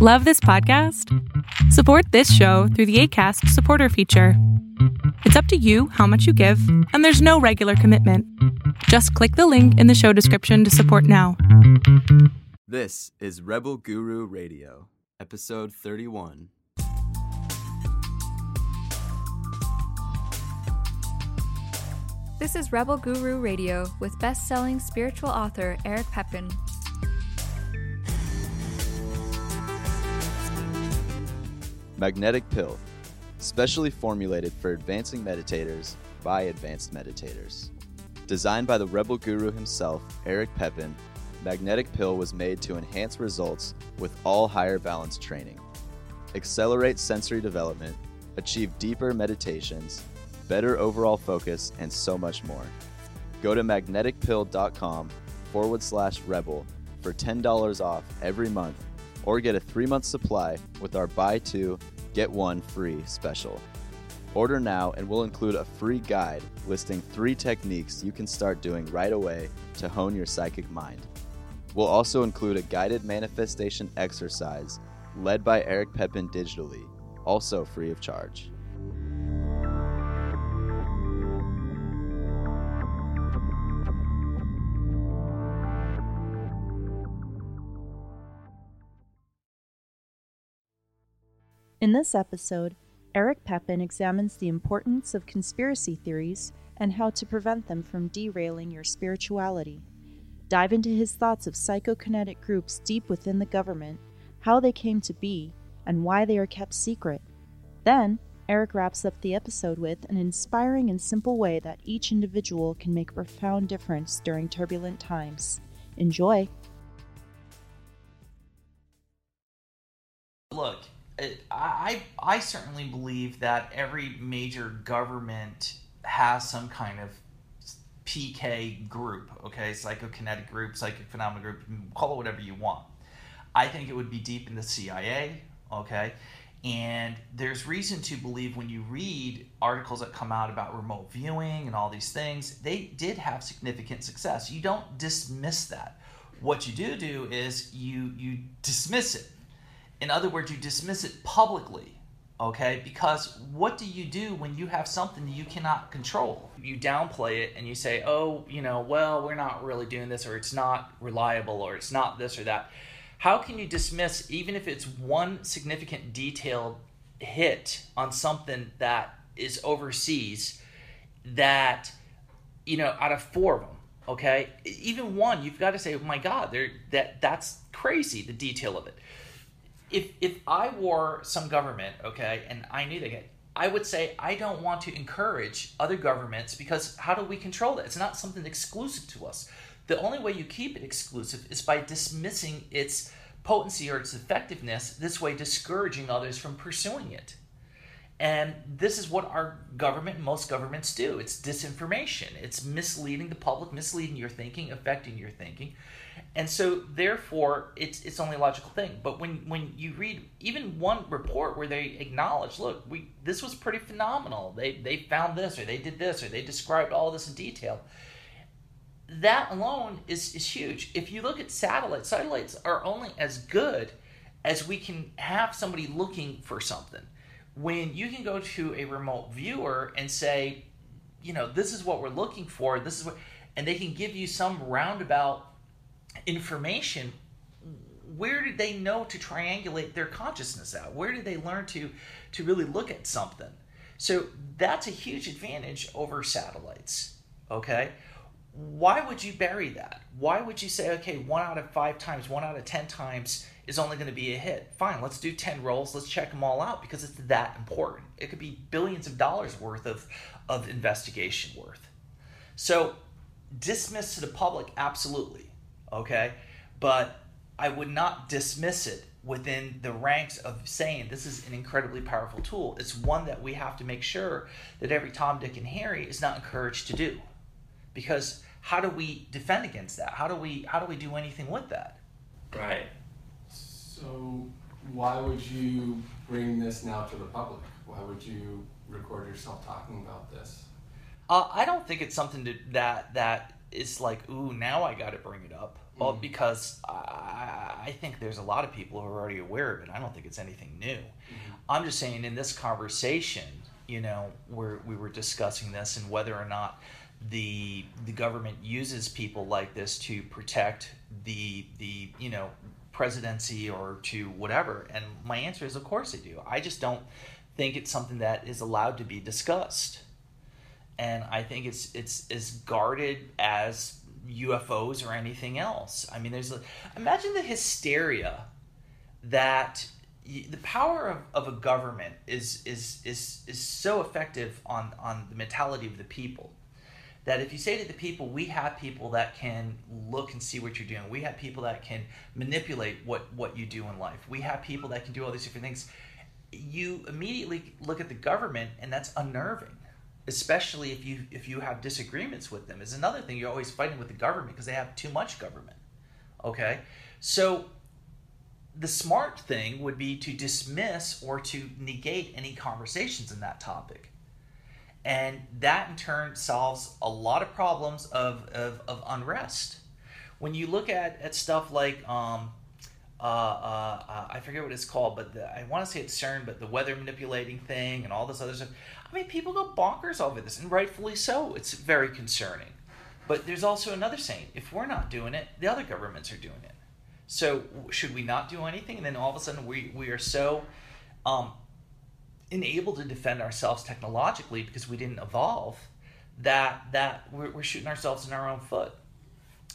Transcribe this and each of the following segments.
Love this podcast? Support this show through the ACAST supporter feature. It's up to you how much you give, and there's no regular commitment. Just click the link in the show description to support now. This is Rebel Guru Radio, episode 31. This is Rebel Guru Radio with best selling spiritual author Eric Pepin. Magnetic Pill, specially formulated for advancing meditators by advanced meditators. Designed by the Rebel Guru himself, Eric Pepin, Magnetic Pill was made to enhance results with all higher balance training, accelerate sensory development, achieve deeper meditations, better overall focus, and so much more. Go to magneticpill.com forward slash rebel for $10 off every month or get a three month supply with our buy two, get one free special. Order now and we'll include a free guide listing three techniques you can start doing right away to hone your psychic mind. We'll also include a guided manifestation exercise led by Eric Pepin digitally, also free of charge. In this episode, Eric Pepin examines the importance of conspiracy theories and how to prevent them from derailing your spirituality. Dive into his thoughts of psychokinetic groups deep within the government, how they came to be, and why they are kept secret. Then, Eric wraps up the episode with an inspiring and simple way that each individual can make a profound difference during turbulent times. Enjoy! I, I certainly believe that every major government has some kind of PK group, okay, psychokinetic group, psychic phenomena group, call it whatever you want. I think it would be deep in the CIA, okay, and there's reason to believe when you read articles that come out about remote viewing and all these things, they did have significant success. You don't dismiss that. What you do do is you you dismiss it in other words, you dismiss it publicly, okay? Because what do you do when you have something that you cannot control? You downplay it and you say, oh, you know, well, we're not really doing this, or it's not reliable, or it's not this or that. How can you dismiss, even if it's one significant detailed hit on something that is overseas, that, you know, out of four of them, okay? Even one, you've got to say, oh my God, that, that's crazy, the detail of it if if I were some government, okay, and I knew they I would say I don't want to encourage other governments because how do we control that? It's not something exclusive to us. The only way you keep it exclusive is by dismissing its potency or its effectiveness, this way discouraging others from pursuing it. And this is what our government, most governments do. It's disinformation. It's misleading the public, misleading your thinking, affecting your thinking. And so therefore it's it's only a logical thing. But when when you read even one report where they acknowledge look we this was pretty phenomenal. They they found this or they did this or they described all this in detail. That alone is is huge. If you look at satellites satellites are only as good as we can have somebody looking for something when you can go to a remote viewer and say you know this is what we're looking for this is what and they can give you some roundabout information where did they know to triangulate their consciousness out? Where did they learn to to really look at something? So that's a huge advantage over satellites okay? Why would you bury that? Why would you say okay one out of five times one out of ten times is only going to be a hit fine let's do 10 rolls let's check them all out because it's that important it could be billions of dollars worth of of investigation worth so dismiss to the public absolutely okay? But I would not dismiss it within the ranks of saying this is an incredibly powerful tool. It's one that we have to make sure that every Tom, Dick, and Harry is not encouraged to do. Because how do we defend against that? How do we how do we do anything with that? Right. So why would you bring this now to the public? Why would you record yourself talking about this? Uh, I don't think it's something to, that that is like, ooh, now I got to bring it up. Well, because I, I think there's a lot of people who are already aware of it. I don't think it's anything new. Mm-hmm. I'm just saying in this conversation, you know, where we were discussing this and whether or not the the government uses people like this to protect the the you know presidency or to whatever. And my answer is, of course they do. I just don't think it's something that is allowed to be discussed. And I think it's it's as guarded as UFOs or anything else. I mean, there's a, imagine the hysteria that the power of, of a government is is is is so effective on on the mentality of the people that if you say to the people, we have people that can look and see what you're doing, we have people that can manipulate what what you do in life, we have people that can do all these different things, you immediately look at the government, and that's unnerving. Especially if you if you have disagreements with them, is another thing you're always fighting with the government because they have too much government. Okay, so the smart thing would be to dismiss or to negate any conversations in that topic and that in turn solves a lot of problems of, of, of unrest when you look at, at stuff like um, uh, uh, uh, I forget what it's called, but the, I want to say it's CERN, but the weather manipulating thing and all this other stuff. I mean, people go bonkers over this, and rightfully so. It's very concerning. But there's also another saying: if we're not doing it, the other governments are doing it. So should we not do anything? And then all of a sudden, we we are so um, unable to defend ourselves technologically because we didn't evolve that that we're, we're shooting ourselves in our own foot.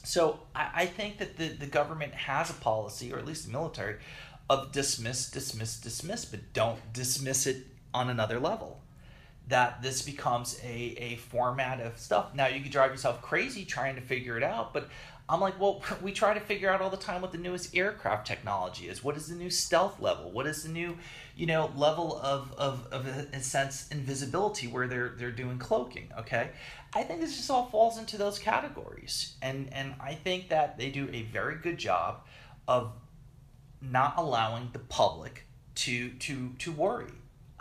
So I, I think that the, the government has a policy, or at least the military, of dismiss, dismiss, dismiss, but don't dismiss it on another level. That this becomes a, a format of stuff. Now you could drive yourself crazy trying to figure it out, but I'm like, well, we try to figure out all the time what the newest aircraft technology is. What is the new stealth level? What is the new, you know, level of, of, of a, a sense invisibility where they're they're doing cloaking? Okay, I think this just all falls into those categories, and and I think that they do a very good job of not allowing the public to to to worry.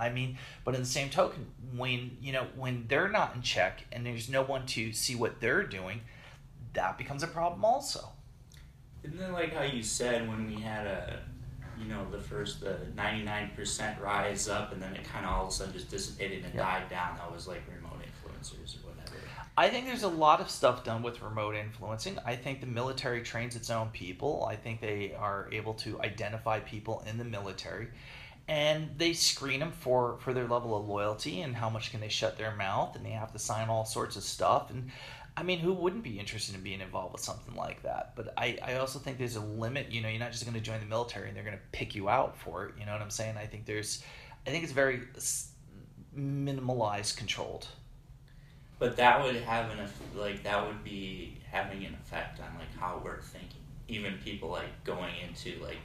I mean, but in the same token, when you know when they're not in check and there's no one to see what they're doing, that becomes a problem also. Isn't it like how you said when we had a, you know, the first the ninety nine percent rise up, and then it kind of all of a sudden just dissipated and Yeah. died down. That was like remote influencers or whatever. I think there's a lot of stuff done with remote influencing. I think the military trains its own people. I think they are able to identify people in the military and they screen them for, for their level of loyalty and how much can they shut their mouth and they have to sign all sorts of stuff. And I mean who wouldn't be interested in being involved with something like that? But I, I also think there's a limit you know you're not just going to join the military and they're going to pick you out for it you know what I'm saying? I think there's I think it's very minimalized controlled. But that would have an like that would be having an effect on like how we're thinking. Even people like going into like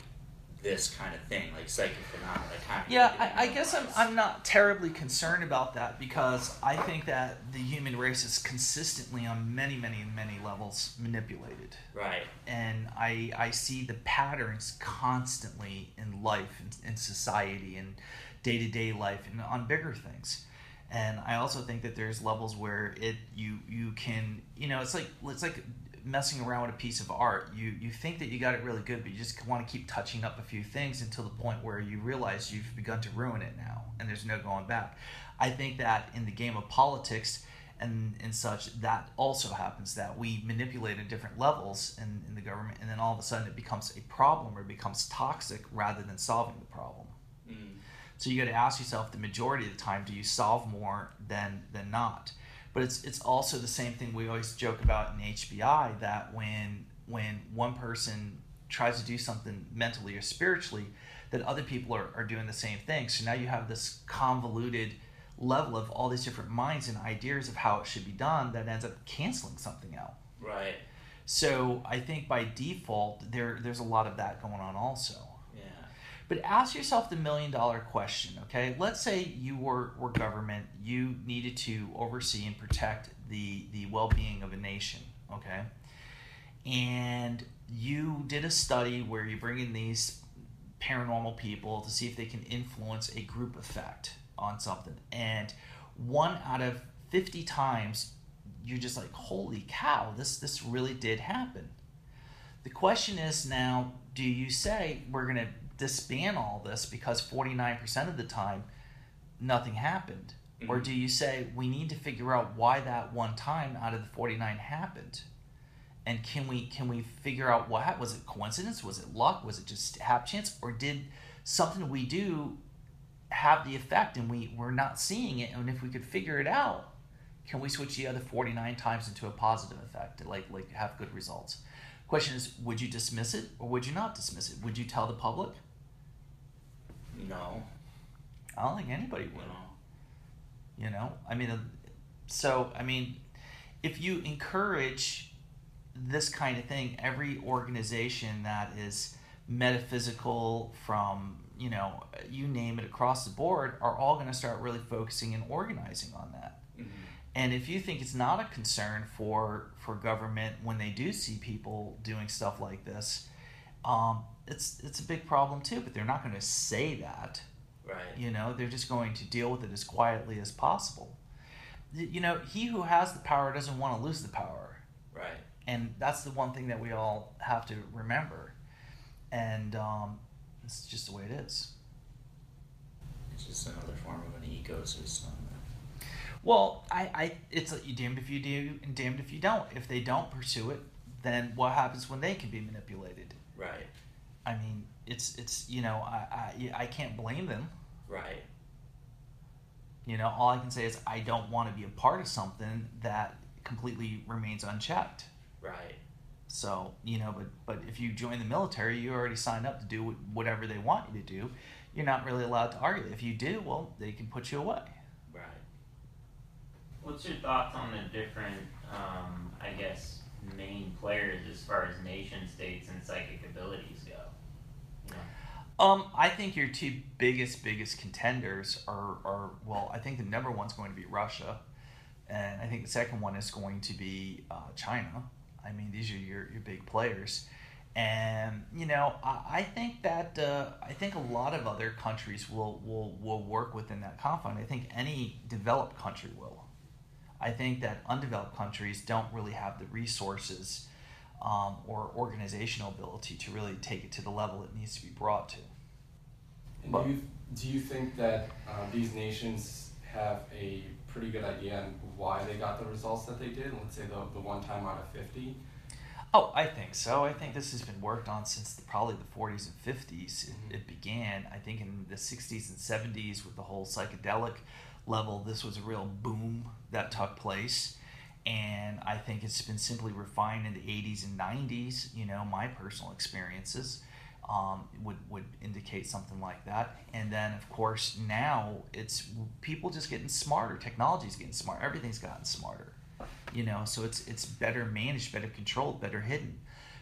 this kind of thing, like psychic phenomena. Kind of Yeah, I, I guess I'm, I'm not terribly concerned about that because I think that the human race is consistently on many, many, many levels manipulated. right. And I, I see the patterns constantly in life, in, in society, and day to day life, and on bigger things. And I also think that there's levels where it you you can you know it's like it's like messing around with a piece of art. You you think that you got it really good, but you just want to keep touching up a few things until the point where you realize you've begun to ruin it now, and there's no going back. I think that in the game of politics and and such, that also happens. That we manipulate at different levels in, in the government, and then all of a sudden it becomes a problem or it becomes toxic rather than solving the problem. Mm. So you got to ask yourself: the majority of the time, do you solve more than than not? But it's it's also the same thing we always joke about in HBI that when when one person tries to do something mentally or spiritually, that other people are, are doing the same thing. So now you have this convoluted level of all these different minds and ideas of how it should be done that ends up canceling something out. Right. So I think by default there there's a lot of that going on also. But ask yourself the million dollar question, okay? Let's say you were, were government, you needed to oversee and protect the, the well being of a nation, okay? And you did a study where you bring in these paranormal people to see if they can influence a group effect on something. And one out of 50 times, you're just like, holy cow, this, this really did happen The question is now do you say we're going to disband all this because 49% of the time nothing happened? Mm-hmm. Or do you say we need to figure out why that one time out of the 49 happened? And can we can we figure out what was it coincidence? Was it luck? Was it just hap chance? Or did something we do have the effect and we, we're not seeing it? And if we could figure it out, can we switch the other 49 times into a positive effect like like have good results? Question is, would you dismiss it or would you not dismiss it? Would you tell the public? No. I don't think anybody would. No. You know, I mean, so I mean, if you encourage this kind of thing, every organization that is metaphysical from you know you name it across the board are all going to start really focusing and organizing on that. Mm-hmm. And if you think it's not a concern for for government when they do see people doing stuff like this, um, it's it's a big problem too. But they're not going to say that. Right. You know, they're just going to deal with it as quietly as possible. You know, he who has the power doesn't want to lose the power. Right. And that's the one thing that we all have to remember. And um, it's just the way it is. It's just another form of an ecosystem. Well, I, I, it's like you damned if you do and damned if you don't. If they don't pursue it, then what happens when they can be manipulated? Right. I mean, it's it's you know I I, I can't blame them. Right. You know, all I can say is I don't want to be a part of something that completely remains unchecked. Right. So you know, but but if you join the military, you already signed up to do whatever they want you to do. You're not really allowed to argue. If you do, well, they can put you away. Right. What's your thoughts on the different, um, I guess, main players as far as nation states and psychic abilities go? Um, I think your two biggest, biggest contenders are, are well, I think the number one's going to be Russia, and I think the second one is going to be uh, China. I mean, these are your, your big players. And you know, I, I think that uh, I think a lot of other countries will, will will work within that confine. I think any developed country will. I think that undeveloped countries don't really have the resources um, or organizational ability to really take it to the level it needs to be brought to. But, do, you, do you think that uh, these nations have a pretty good idea on why they got the results that they did? Let's say the, the one time out of 50? Oh, I think so. I think this has been worked on since the, probably the 40s and 50s. It, mm-hmm. it began, I think, in the 60s and 70s with the whole psychedelic level. This was a real boom that took place and I think it's been simply refined in the 80s and 90s. You know, my personal experiences um, would would indicate something like that. And then, of course, now it's people just getting smarter. Technology's getting smarter. Everything's gotten smarter. You know, so it's it's better managed, better controlled, better hidden.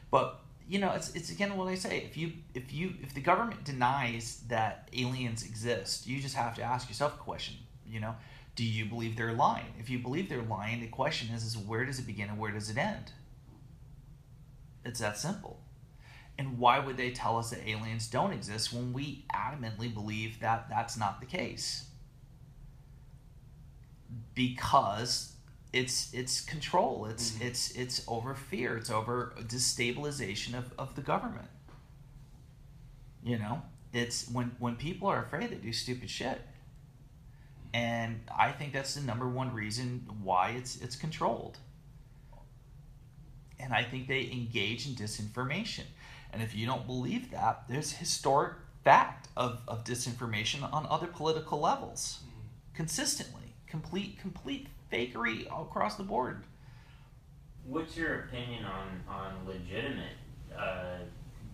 But you know, it's it's again what I say. If you if you if the government denies that aliens exist, you just have to ask yourself a question. You know, do you believe they're lying? If you believe they're lying, the question is, is where does it begin and where does it end? It's that simple. And why would they tell us that aliens don't exist when we adamantly believe that that's not the case? Because it's it's control. It's mm-hmm. it's it's over fear. It's over destabilization of, of the government. You know, it's when when people are afraid they do stupid shit and I think that's the number one reason why it's it's controlled. And I think they engage in disinformation. And if you don't believe that, there's historic fact of, of disinformation on other political levels. Mm-hmm. Consistently. Complete complete fakery all across the board. What's your opinion on, on legitimate uh,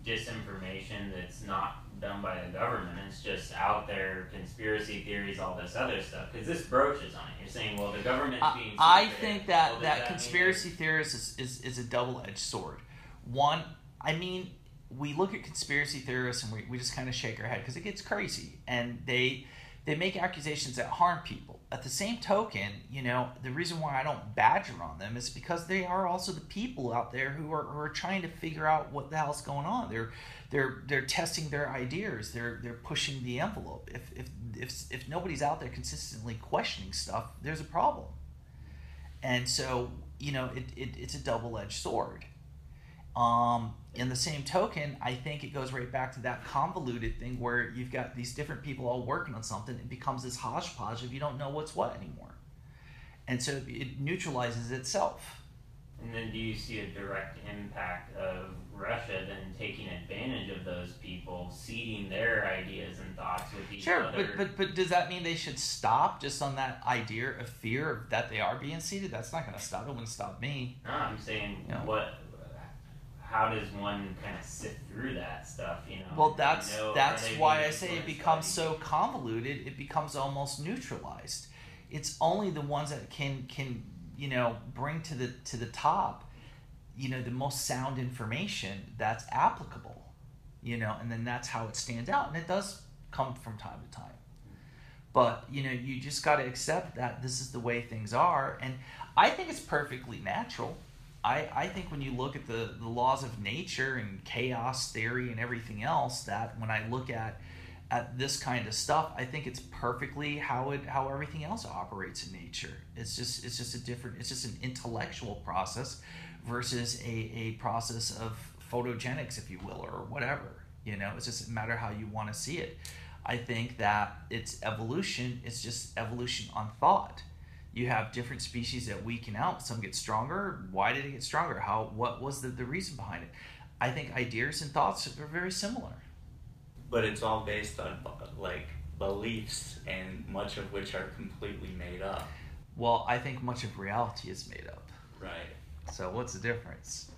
disinformation that's not done by the government. It's just out there, conspiracy theories, all this other stuff. Because this broaches on it. You're saying, well, the government's being. I think that well, that, that conspiracy theorist is, is, is a double edged sword. One, I mean, we look at conspiracy theorists and we, we just kind of shake our head because it gets crazy, and they they make accusations that harm people. At the same token, you know, the reason why I don't badger on them is because they are also the people out there who are, who are trying to figure out what the hell's going on. They're they're they're testing their ideas. They're they're pushing the envelope. If if if if nobody's out there consistently questioning stuff, there's a problem. And so you know it, it it's a double edged sword. Um, in the same token, I think it goes right back to that convoluted thing where you've got these different people all working on something. It becomes this hodgepodge if you don't know what's what anymore. And so it neutralizes itself. And then do you see a direct impact of Russia then taking advantage of those people, seeding their ideas and thoughts with each sure, other? but, but but does that mean they should stop just on that idea of fear that they are being seeded? That's not going to stop. It wouldn't stop me. No, I'm saying You know? what. How does one kind of sift through that stuff? You know. Well, that's know, that's why I say it becomes so convoluted. It becomes almost neutralized. It's only the ones that can can you know bring to the to the top, you know, the most sound information that's applicable, you know, and then that's how it stands out, and it does come from time to time. But you know, you just got to accept that this is the way things are, and I think it's perfectly natural. I, I think when you look at the, the laws of nature and chaos theory and everything else, that when I look at at this kind of stuff, I think it's perfectly how it how everything else operates in nature. It's just it's just a different it's just an intellectual process versus a, a process of photogenics, if you will, or whatever. You know, it's just a matter how you want to see it. I think that it's evolution, it's just evolution on thought you have different species that weaken out some get stronger. Why did it get stronger? How what was the, the reason behind it? I think ideas and thoughts are very similar. But it's all based on like beliefs, and much of which are completely made up. well i think much of reality is made up. Right. so what's the difference?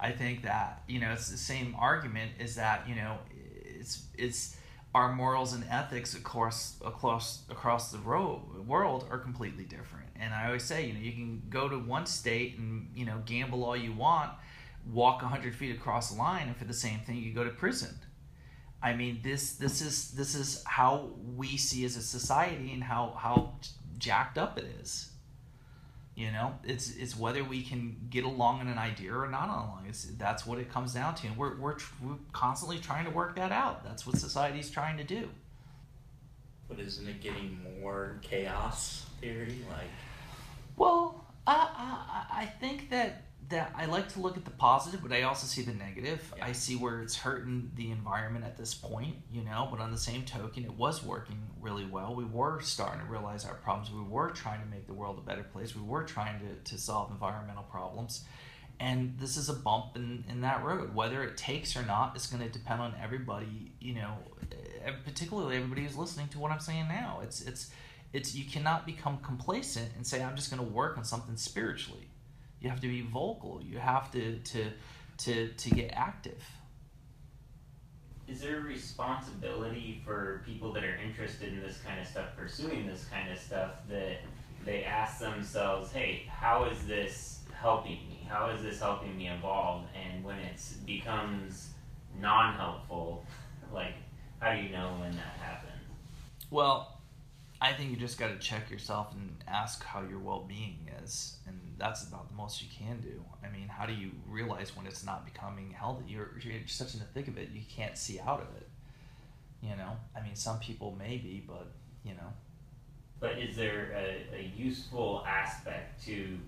I think that you know it's the same argument is that you know it's it's our morals and ethics across across across the ro- world are completely different. And I always say, you know, you can go to one state and you know gamble all you want, walk hundred feet across the line, and for the same thing, you go to prison. I mean, this this is this is how we see as a society and how how jacked up it is. You know, it's it's whether we can get along in an idea or not along. It's that's what it comes down to, and we're we're, tr- we're constantly trying to work that out. That's what society's trying to do. But isn't it getting more chaos theory? Like, Well, I, I, I think that that I like to look at the positive, but I also see the negative. Yeah. I see where it's hurting the environment at this point, you know. But on the same token, it was working really well. We were starting to realize our problems. We were trying to make the world a better place. We were trying to, to solve environmental problems. And this is a bump in, in that road. Whether it takes or not is going to depend on everybody, you know, particularly everybody who's listening to what I'm saying now. It's it's it's you cannot become complacent and say I'm just going to work on something spiritually. You have to be vocal. You have to to to to get active. Is there a responsibility for people that are interested in this kind of stuff, pursuing this kind of stuff, that they ask themselves, hey, how is this helping me? How is this helping me evolve? And when it becomes non helpful, like, how do you know when that happens? Well, I think you just got to check yourself and ask how your well-being is, and that's about the most you can do. I mean, how do you realize when it's not becoming healthy? You're you're such in the thick of it, you can't see out of it. You know, I mean, some people maybe, but you know, But is there a, a useful aspect to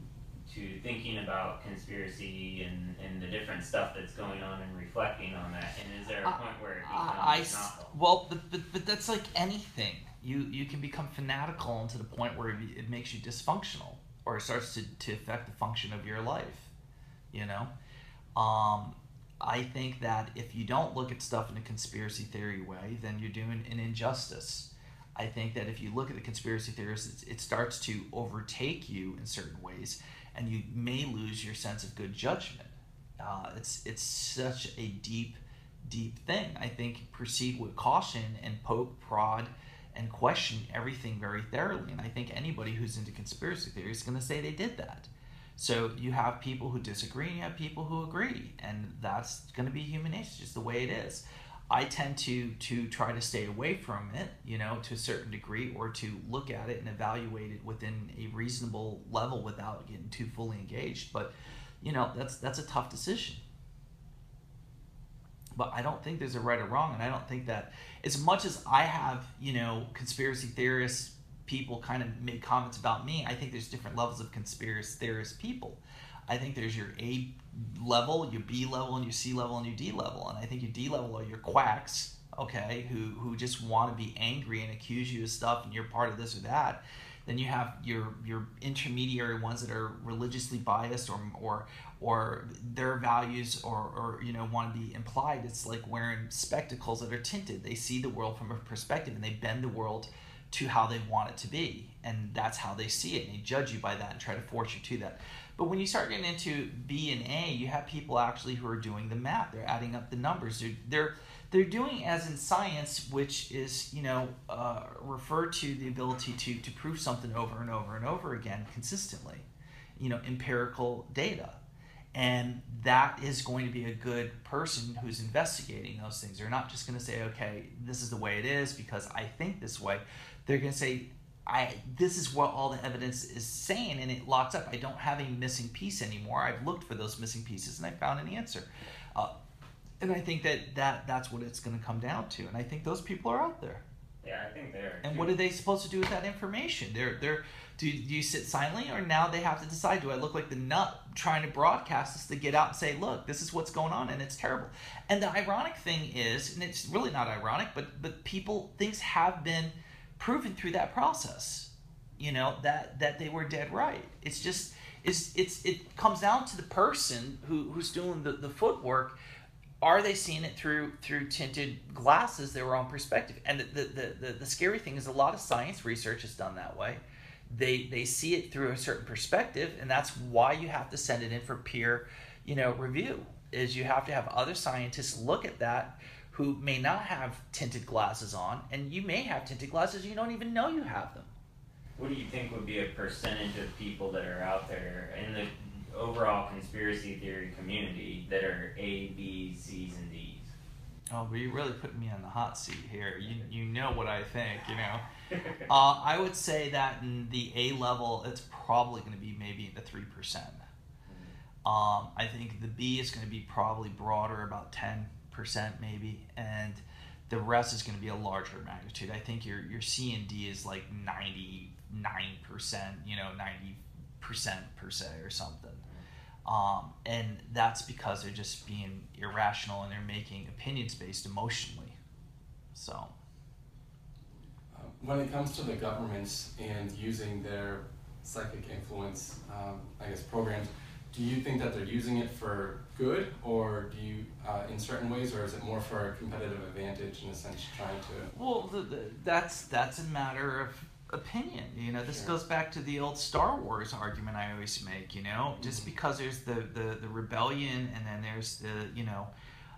to thinking about conspiracy and, and the different stuff that's going on and reflecting on that? And is there a I- point where it becomes I, not well, but, but but that's like anything. You you can become fanatical and to the point where it, it makes you dysfunctional, or it starts to, to affect the function of your life. You know, um, I think that if you don't look at stuff in a conspiracy theory way, then you're doing an injustice. I think that if you look at the conspiracy theorists, it, it starts to overtake you in certain ways, and you may lose your sense of good judgment. Uh, it's it's such a deep, deep thing. I think proceed with caution and poke, prod, and question everything very thoroughly. And I think anybody who's into conspiracy theory is going to say they did that. So you have people who disagree, and you have people who agree, and that's going to be human nature, just the way it is. I tend to to try to stay away from it, you know, to a certain degree, or to look at it and evaluate it within a reasonable level without getting too fully engaged. But you know, that's that's a tough decision. But I don't think there's a right or wrong, and I don't think that as much as I have, you know, conspiracy theorists people kind of make comments about me, I think there's different levels of conspiracy theorist people. I think there's your A level, your B level, and your C level, and your D level. And I think your D level are your quacks, okay, who who just want to be angry and accuse you of stuff, and you're part of this or that. Then you have your your intermediary ones that are religiously biased or or or their values or, or you know want to be implied. It's like wearing spectacles that are tinted. They see the world from a perspective and they bend the world to how they want it to be, and that's how they see it. And they judge you by that and try to force you to that. But when you start getting into B and A, you have people actually who are doing the math. They're adding up the numbers. They're they're, they're doing as in science, which is you know uh, referred to the ability to to prove something over and over and over again consistently. You know, empirical data. And that is going to be a good person who's investigating those things. They're not just going to say, okay, this is the way it is because I think this way. They're going to say, I this is what all the evidence is saying, and it locks up. I don't have a missing piece anymore. I've looked for those missing pieces, and I found an answer. Uh, and I think that, that that's what it's going to come down to. And I think those people are out there. Yeah, I think they're. And what are they supposed to do with that information? They're they're do, do you sit silently or now they have to decide do I look like the nut trying to broadcast this to get out and say look this is what's going on and it's terrible. And the ironic thing is, and it's really not ironic, but but people things have been proven through that process. You know that that they were dead right. It's just it's it's it comes down to the person who who's doing the, the footwork are they seeing it through through tinted glasses their own perspective and the, the, the, the, scary thing is a lot of science research is done that way they they see it through a certain perspective and that's why you have to send it in for peer you know review is you have to have other scientists look at that who may not have tinted glasses on and you may have tinted glasses you don't even know you have them what do you think would be a percentage of people that are out there in the overall conspiracy theory community that are A, B, C's, and D's. Oh, but you're really putting me on the hot seat here. You, you know what I think, you know. uh, I would say that in the A level, it's probably going to be maybe in the 3%. Um, I think the B is going to be probably broader, about 10% maybe, and the rest is going to be a larger magnitude. I think your, your C and D is like 99%, you know, 90% per se or something. Um, and that's because they're just being irrational and they're making opinions based emotionally. So. Um, when it comes to the governments and using their psychic influence, um, I guess, programs, do you think that they're using it for good or do you, uh, in certain ways, or is it more for a competitive advantage in a sense, trying to? Well, the, the, that's, that's a matter of opinion. You know, this sure. goes back to the old Star Wars argument I always make. You know, mm-hmm. just because there's the, the the rebellion and then there's the you know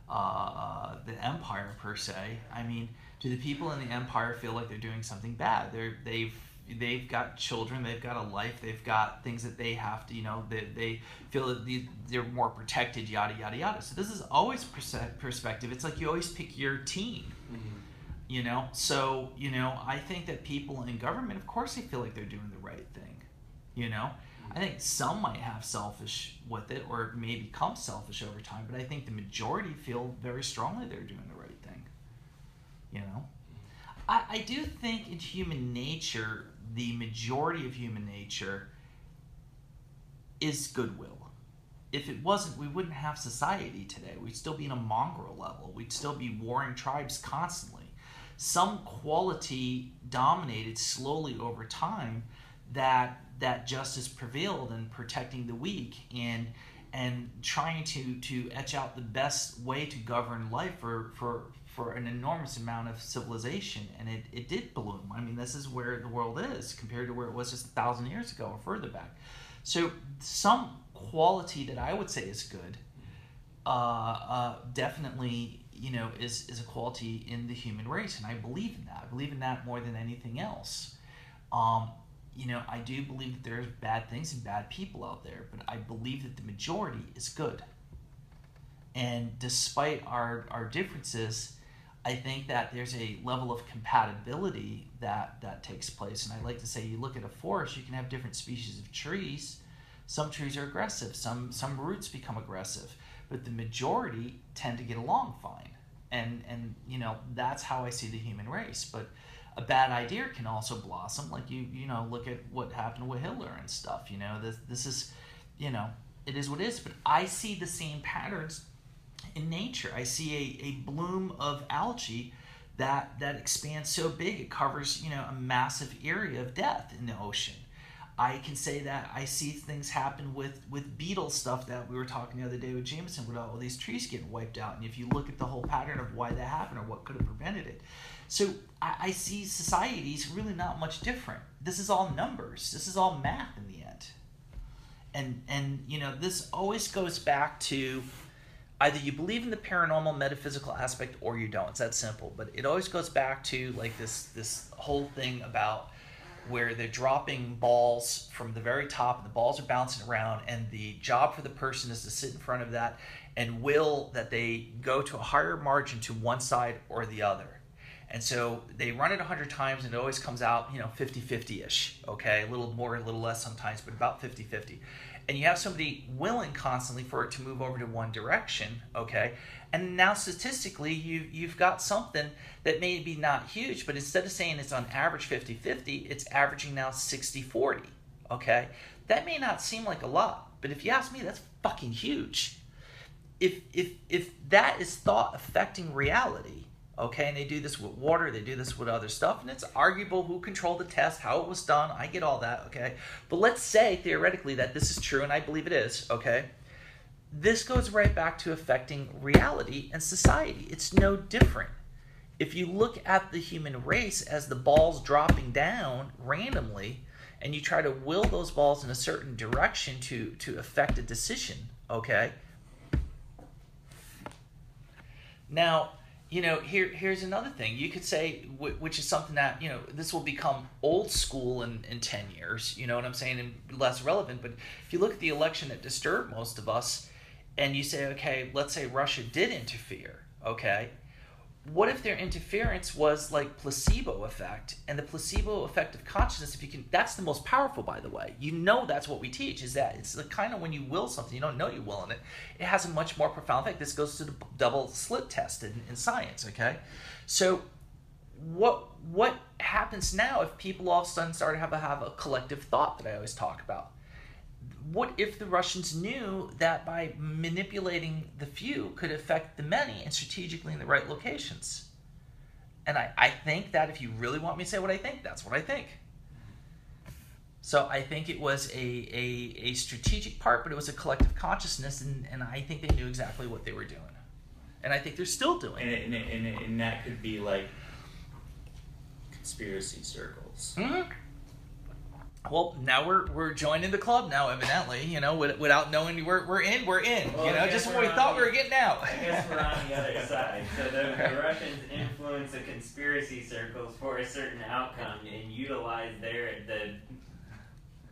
uh, the empire per se. I mean, do the people in the empire feel like they're doing something bad? They're they've they've got children, they've got a life, they've got things that they have to, you know, they, they feel that they're more protected, yada, yada, yada. So this is always perspective. It's like you always pick your team. Mm-hmm. You know? So you know i think that people in government of course they feel like they're doing the right thing. You know? I think some might have selfish with it or may become selfish over time but i think the majority feel very strongly they're doing the right thing. You know? I, I do think in human nature the majority of human nature is goodwill if it wasn't, we wouldn't have society today. We'd still be in a mongrel level. We'd still be warring tribes constantly some quality dominated slowly over time that that justice prevailed in protecting the weak and and trying to to etch out the best way to govern life for for for an enormous amount of civilization and it, it did bloom i mean this is where the world is compared to where it was just a thousand years ago or further back so some quality that i would say is good uh, uh, definitely you know, is, is a quality in the human race. And I believe in that. I believe in that more than anything else. Um, you know, I do believe that there's bad things and bad people out there, but I believe that the majority is good. And despite our, our differences, I think that there's a level of compatibility that, that takes place. And I like to say, you look at a forest, you can have different species of trees. Some trees are aggressive, some, some roots become aggressive but the majority tend to get along fine. And and you know that's how I see the human race. But a bad idea can also blossom. Like you you know look at what happened with Hitler and stuff. You know this this is you know it is what it is. But I see the same patterns in nature. I see a, a bloom of algae that that expands so big it covers you know a massive area of death in the ocean. I can say that I see things happen with with beetle stuff that we were talking the other day with Jameson with all these trees getting wiped out. And if you look at the whole pattern of why that happened or what could have prevented it, so I, I see societies really not much different. This is all numbers. This is all math in the end. And and you know this always goes back to either you believe in the paranormal metaphysical aspect or you don't. It's that simple. But it always goes back to like this this whole thing about where they're dropping balls from the very top and the balls are bouncing around and the job for the person is to sit in front of that and will that they go to a higher margin to one side or the other. And so they run it 100 times and it always comes out you know 50-50ish okay? A little more a little less sometimes but about 50-50 and you have somebody willing constantly for it to move over to one direction, okay? And now statistically, you, you've got something that may be not huge, but instead of saying it's on average 50 50, it's averaging now 60 40, okay? That may not seem like a lot, but if you ask me, that's fucking huge. If, if, if that is thought affecting reality, okay and they do this with water they do this with other stuff and it's arguable who controlled the test how it was done i get all that okay? But let's say theoretically that this is true and i believe it is okay? This goes right back to affecting reality and society. It's no different. If you look at the human race as the balls dropping down randomly and you try to will those balls in a certain direction to to affect a decision okay? Now you know, here here's another thing. You could say, which is something that you know, this will become old school in in ten years. You know what I'm saying, and less relevant. But if you look at the election that disturbed most of us, and you say, okay, let's say Russia did interfere, okay, what if their interference was like placebo effect? And the placebo effect of consciousness if you can that's the most powerful by the way. You know that's what we teach is that it's the kind of when you will something you don't know you will in it it has a much more profound effect. This goes to the double slit test in, in science okay? So what what happens now if people all of a sudden start to have a, have a collective thought that i always talk about what if the Russians knew that by manipulating the few could affect the many and strategically in the right locations? And I, I think that if you really want me to say what I think, that's what I think. So I think it was a, a, a strategic part, but it was a collective consciousness, and, and I think they knew exactly what they were doing. And I think they're still doing and it. And, it, and, it, and that could be like conspiracy circles. Mm-hmm well, now we're we're joining the club now, evidently. You know, without knowing we're we're in, we're in. Well, you know, just when we thought the, we were getting out. I guess we're on the other side. So the, the Russians influence the conspiracy circles for a certain outcome and utilize their the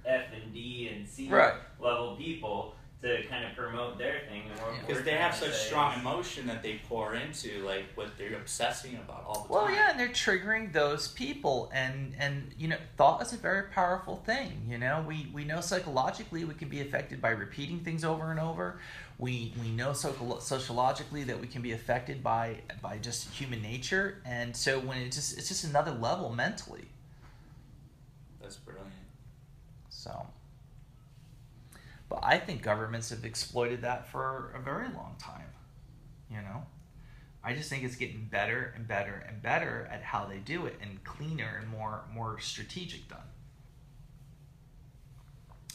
F and D and C right. level people to kind of promote their thing. Because they have such strong emotion that they pour into like what they're obsessing about all the well, time. Well, yeah, and they're triggering those people, and and you know, thought is a very powerful thing. You know, we we know psychologically we can be affected by repeating things over and over. We we know sociologically that we can be affected by by just human nature, and so when it's just it's just another level mentally. That's brilliant. So. But I think governments have exploited that for a very long time. You know? I just think it's getting better and better and better at how they do it and cleaner and more more strategic done.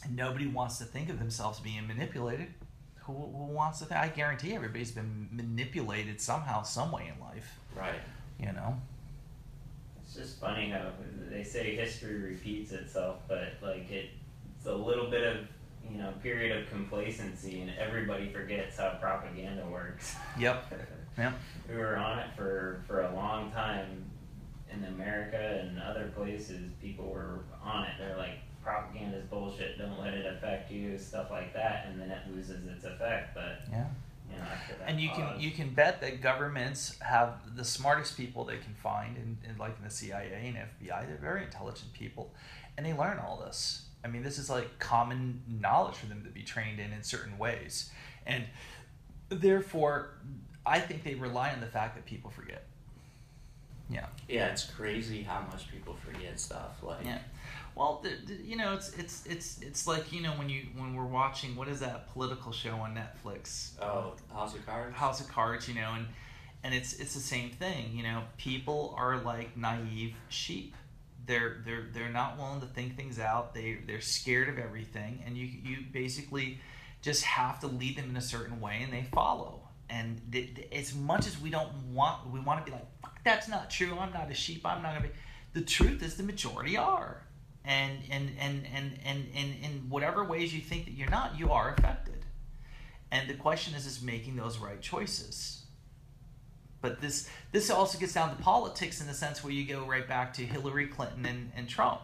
And nobody wants to think of themselves being manipulated. Who, who wants to think? I guarantee everybody's been manipulated somehow, some way in life. Right. You know? It's just funny how they say history repeats itself, but like it, it's a little bit of you know period of complacency and everybody forgets how propaganda works. Yep. Yep. we were on it for for a long time in America and other places. People were on it. They're like propaganda is bullshit. Don't let it affect you. Stuff like that, and then it loses its effect. But yeah. You know, and you can you can bet that governments have the smartest people they can find, in, in like in the CIA and FBI. They're very intelligent people, and they learn all this I mean, this is like common knowledge for them to be trained in in certain ways. And therefore, I think they rely on the fact that people forget. Yeah. Yeah, it's crazy how much people forget stuff. Like, Yeah. Well, th th you know, it's it's it's it's like you know when you when we're watching what is that political show on Netflix? oh, House of Cards. House of Cards, you know, and and it's it's the same thing. You know, people are like naive sheep. They're they're they're not willing to think things out. They they're scared of everything, and you you basically just have to lead them in a certain way, and they follow. And as much as we don't want, we want to be like, Fuck, that's not true. I'm not a sheep. I'm not gonna be. The truth is, the majority are, and and and and and and in whatever ways you think that you're not, you are affected. And the question is, is making those right choices. But this this also gets down to politics in the sense where you go right back to Hillary Clinton and, and Trump.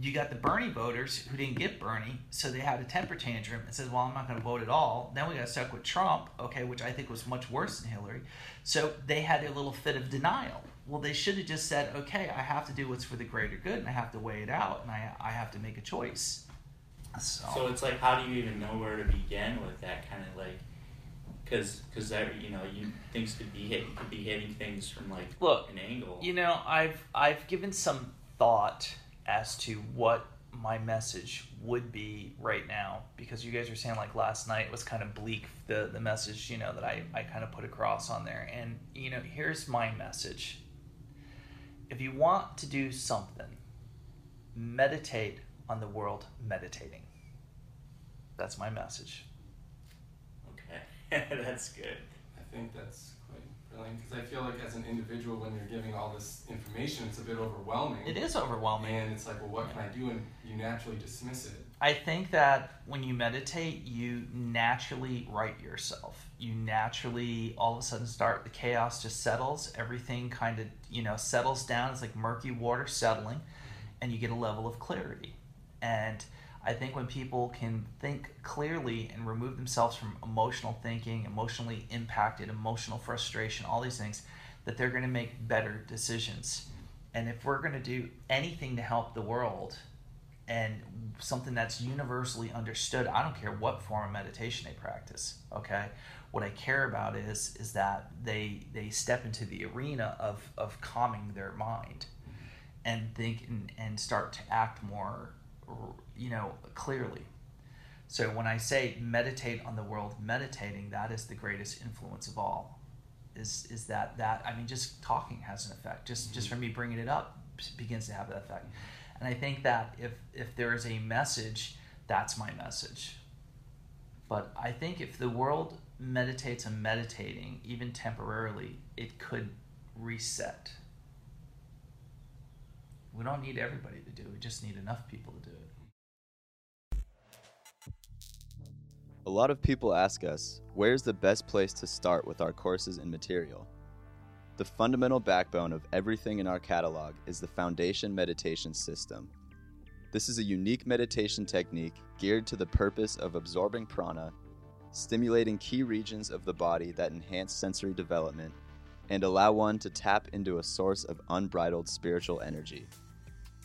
You got the Bernie voters who didn't get Bernie, so they had a temper tantrum and says, "Well, I'm not going to vote at all." Then we got stuck with Trump, okay, which I think was much worse than Hillary. So they had a little fit of denial. Well, they should have just said, "Okay, I have to do what's for the greater good, and I have to weigh it out, and I I have to make a choice." So, So it's like, how do you even know where to begin with that kind of like? Because because that you know you things could be hit you could be hitting things from like Look, an angle. You know, I've I've given some thought as to what my message would be right now because you guys were saying like last night was kind of bleak the the message you know that I I kind of put across on there. And you know here's my message. If you want to do something meditate on the world meditating. That's my message that's good. I think that's quite brilliant because I feel like as an individual, when you're giving all this information, it's a bit overwhelming. it is overwhelming And it's like, well, what can I do? And you naturally dismiss it. I think that when you meditate, you naturally right yourself. You naturally all of a sudden start the chaos just settles. Everything kind of you know settles down. It's like murky water settling, and you get a level of clarity. And I think when people can think clearly and remove themselves from emotional thinking, emotionally impacted, emotional frustration, all these things, that they're going to make better decisions. And if we're going to do anything to help the world, and something that's universally understood i don't care what form of meditation they practice okay what i care about is is that they they step into the arena of of calming their mind and think and, and start to act more you know clearly so when i say meditate on the world meditating that is the greatest influence of all is is that that i mean just talking has an effect just just from me bringing it up begins to have that effect and I think that if if there is a message, that's my message. But I think if the world meditates on meditating, even temporarily, it could reset. We don't need everybody to do it. We just need enough people to do it. A lot of people ask us, where's the best place to start with our courses and material? The fundamental backbone of everything in our catalog is the Foundation Meditation System. This is a unique meditation technique geared to the purpose of absorbing prana, stimulating key regions of the body that enhance sensory development, and allow one to tap into a source of unbridled spiritual energy.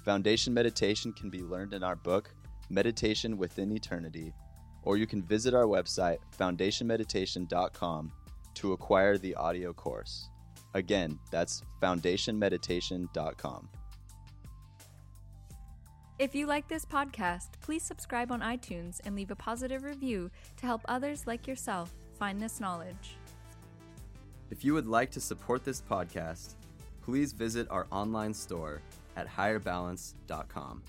Foundation meditation can be learned in our book, Meditation Within Eternity, or you can visit our website, foundationmeditation.com, to acquire the audio course. Again, that's foundationmeditation.com. If you like this podcast, please subscribe on iTunes and leave a positive review to help others like yourself find this knowledge. If you would like to support this podcast, please visit our online store at higherbalance.com.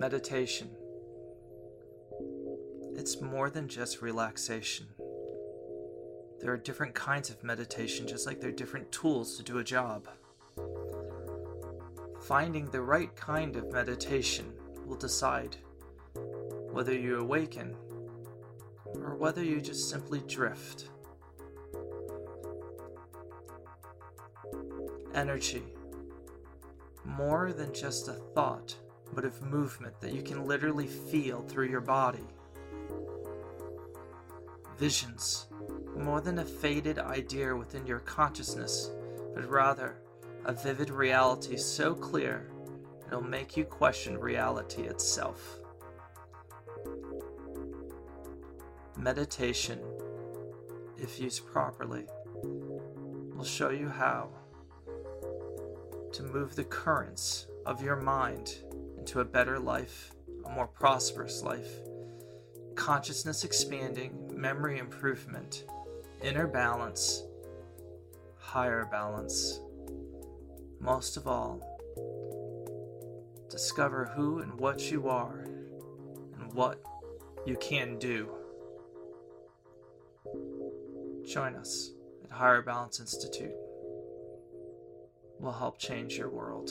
Meditation. It's more than just relaxation. There are different kinds of meditation, just like there are different tools to do a job. Finding the right kind of meditation will decide whether you awaken or whether you just simply drift. Energy. More than just a thought, but of movement that you can literally feel through your body. Visions. More than a faded idea within your consciousness, but rather a vivid reality so clear it'll make you question reality itself. Meditation, if used properly, will show you how to move the currents of your mind into a better life, a more prosperous life, consciousness expanding, memory improvement, inner balance, higher balance. Most of all, discover who and what you are and what you can do. Join us at Higher Balance Institute. We'll help change your world.